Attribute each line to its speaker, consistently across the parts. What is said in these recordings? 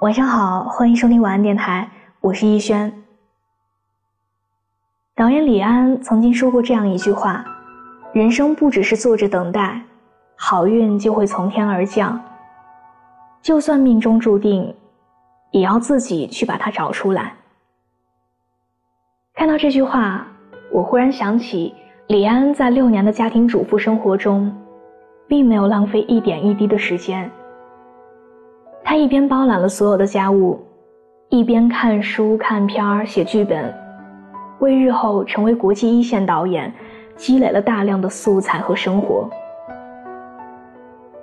Speaker 1: 晚上好，欢迎收听晚安电台，我是逸轩。导演李安曾经说过这样一句话：“人生不只是坐着等待，好运就会从天而降。就算命中注定，也要自己去把它找出来。”看到这句话，我忽然想起李安在六年的家庭主妇生活中，并没有浪费一点一滴的时间。他一边包揽了所有的家务，一边看书、看片儿、写剧本，为日后成为国际一线导演积累了大量的素材和生活。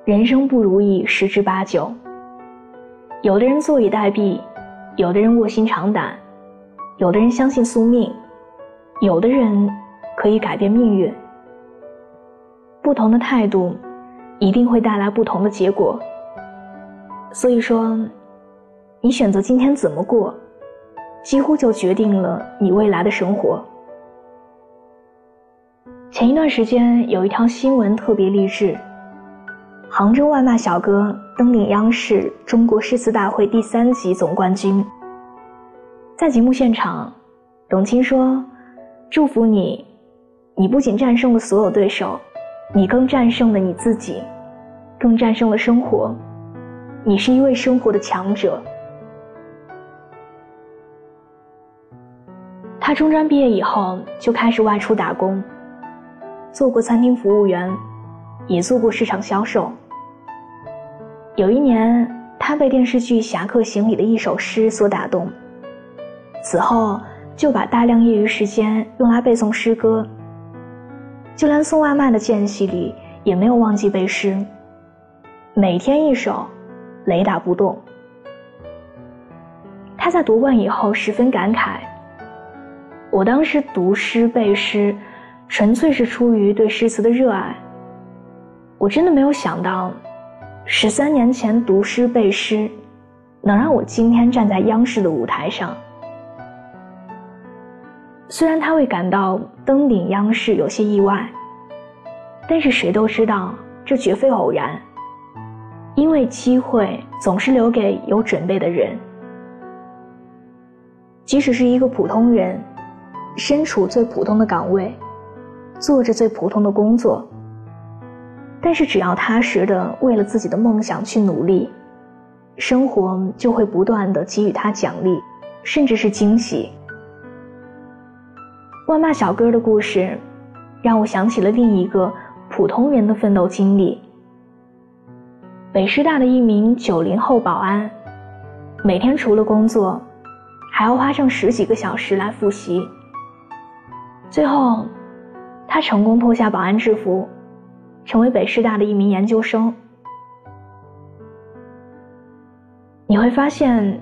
Speaker 1: 人生不如意十之八九，有的人坐以待毙，有的人卧薪尝胆。有的人相信宿命，有的人可以改变命运。不同的态度，一定会带来不同的结果。所以说，你选择今天怎么过，几乎就决定了你未来的生活。前一段时间有一条新闻特别励志：杭州外卖小哥登顶央视中国诗词大会第三集总冠军。在节目现场，董卿说：“祝福你，你不仅战胜了所有对手，你更战胜了你自己，更战胜了生活。你是一位生活的强者。”他中专毕业以后就开始外出打工，做过餐厅服务员，也做过市场销售。有一年，他被电视剧《侠客行》里的一首诗所打动。此后就把大量业余时间用来背诵诗歌，就连送外卖的间隙里也没有忘记背诗，每天一首，雷打不动。他在夺冠以后十分感慨：“我当时读诗背诗，纯粹是出于对诗词的热爱。我真的没有想到，十三年前读诗背诗，能让我今天站在央视的舞台上。”虽然他会感到登顶央视有些意外，但是谁都知道这绝非偶然，因为机会总是留给有准备的人。即使是一个普通人，身处最普通的岗位，做着最普通的工作，但是只要踏实的为了自己的梦想去努力，生活就会不断的给予他奖励，甚至是惊喜。外卖小哥的故事，让我想起了另一个普通人的奋斗经历。北师大的一名九零后保安，每天除了工作，还要花上十几个小时来复习。最后，他成功脱下保安制服，成为北师大的一名研究生。你会发现，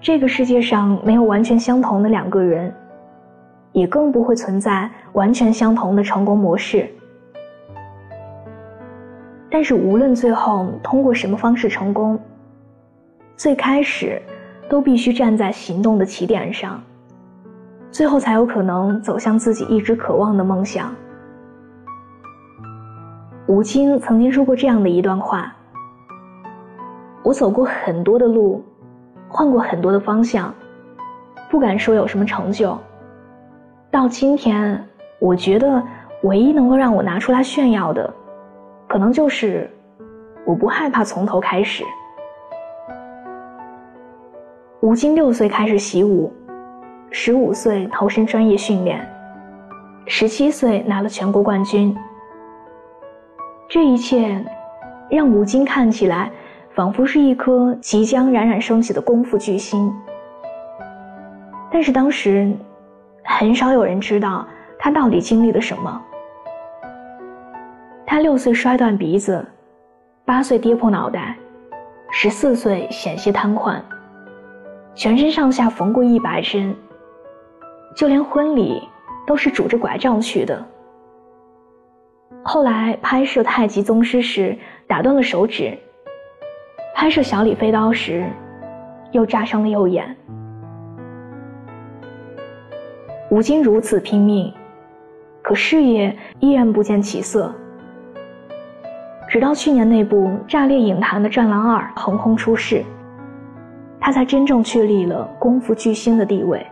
Speaker 1: 这个世界上没有完全相同的两个人。也更不会存在完全相同的成功模式。但是，无论最后通过什么方式成功，最开始都必须站在行动的起点上，最后才有可能走向自己一直渴望的梦想。吴京曾经说过这样的一段话：“我走过很多的路，换过很多的方向，不敢说有什么成就。”到今天，我觉得唯一能够让我拿出来炫耀的，可能就是我不害怕从头开始。吴京六岁开始习武，十五岁投身专业训练，十七岁拿了全国冠军。这一切，让吴京看起来仿佛是一颗即将冉冉升起的功夫巨星。但是当时。很少有人知道他到底经历了什么。他六岁摔断鼻子，八岁跌破脑袋，十四岁险些瘫痪，全身上下缝过一百针，就连婚礼都是拄着拐杖去的。后来拍摄《太极宗师》时打断了手指，拍摄《小李飞刀》时又炸伤了右眼。吴京如此拼命，可事业依然不见起色。直到去年那部炸裂影坛的《战狼二》横空出世，他才真正确立了功夫巨星的地位。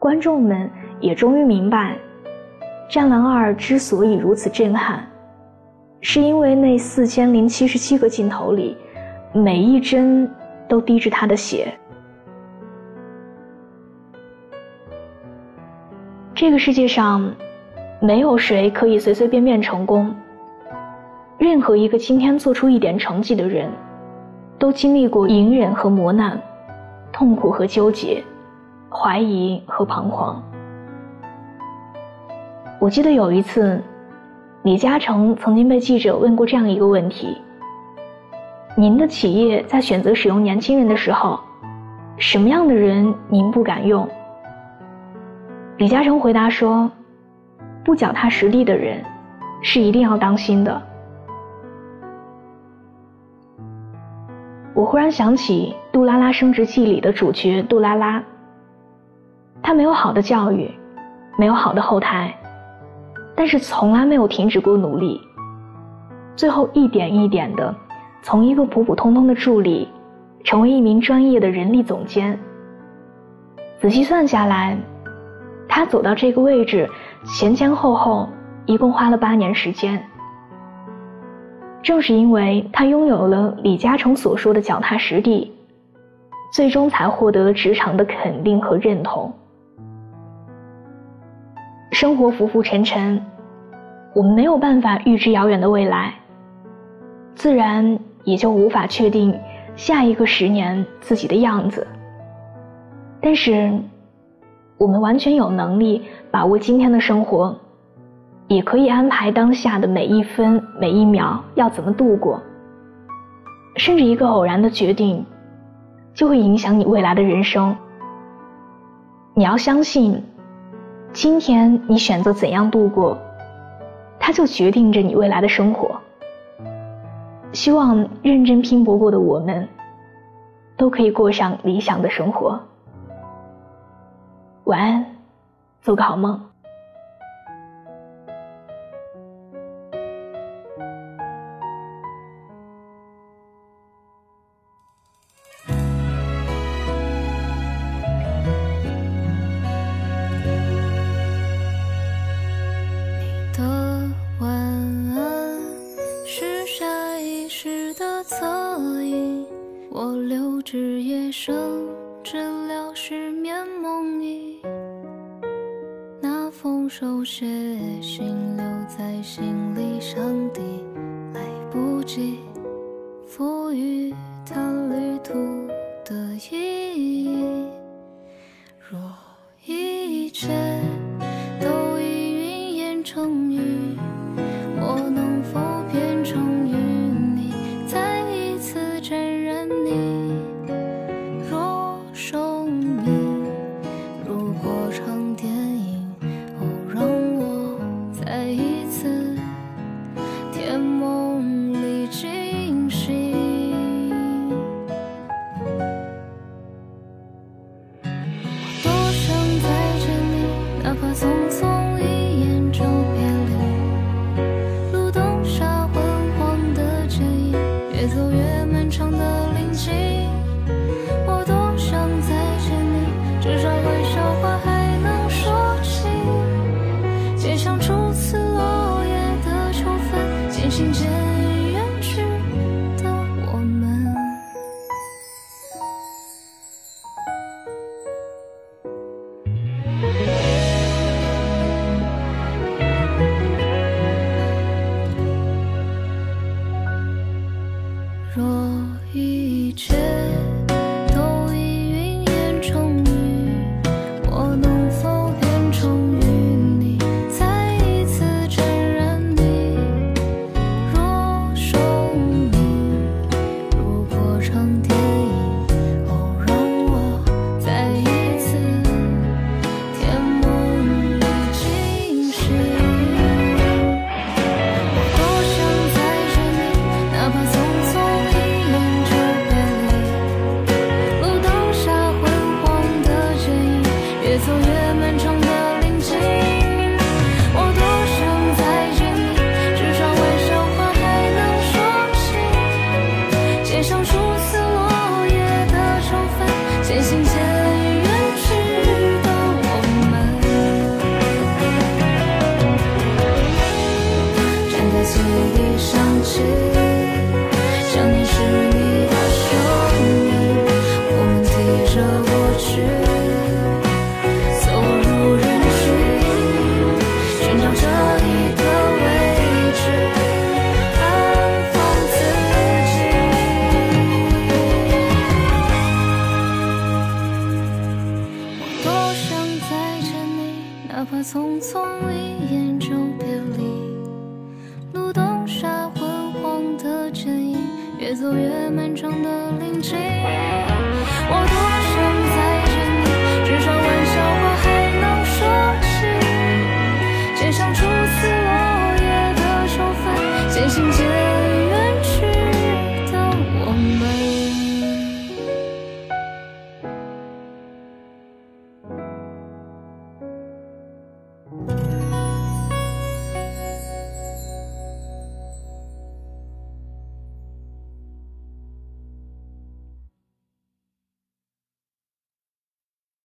Speaker 1: 观众们也终于明白，《战狼二》之所以如此震撼，是因为那四千零七十七个镜头里，每一帧都滴着他的血。这个世界上，没有谁可以随随便便成功。任何一个今天做出一点成绩的人，都经历过隐忍和磨难，痛苦和纠结，怀疑和彷徨。我记得有一次，李嘉诚曾经被记者问过这样一个问题：“您的企业在选择使用年轻人的时候，什么样的人您不敢用？”李嘉诚回答说：“不脚踏实地的人，是一定要当心的。”我忽然想起《杜拉拉升职记》里的主角杜拉拉，她没有好的教育，没有好的后台，但是从来没有停止过努力，最后一点一点的，从一个普普通通的助理，成为一名专业的人力总监。仔细算下来。他走到这个位置，前前后后一共花了八年时间。正是因为他拥有了李嘉诚所说的脚踏实地，最终才获得职场的肯定和认同。生活浮浮沉沉，我们没有办法预知遥远的未来，自然也就无法确定下一个十年自己的样子。但是。我们完全有能力把握今天的生活，也可以安排当下的每一分每一秒要怎么度过。甚至一个偶然的决定，就会影响你未来的人生。你要相信，今天你选择怎样度过，它就决定着你未来的生活。希望认真拼搏过的我们，都可以过上理想的生活。晚安，做个好梦。
Speaker 2: 我留至夜深，治疗失眠梦呓。那封手写信留在行李箱底，来不及赋予它旅途的意义。若一切都已云烟成若哪怕匆匆一眼就别离。路灯下昏黄的剪影，越走越漫长的林径。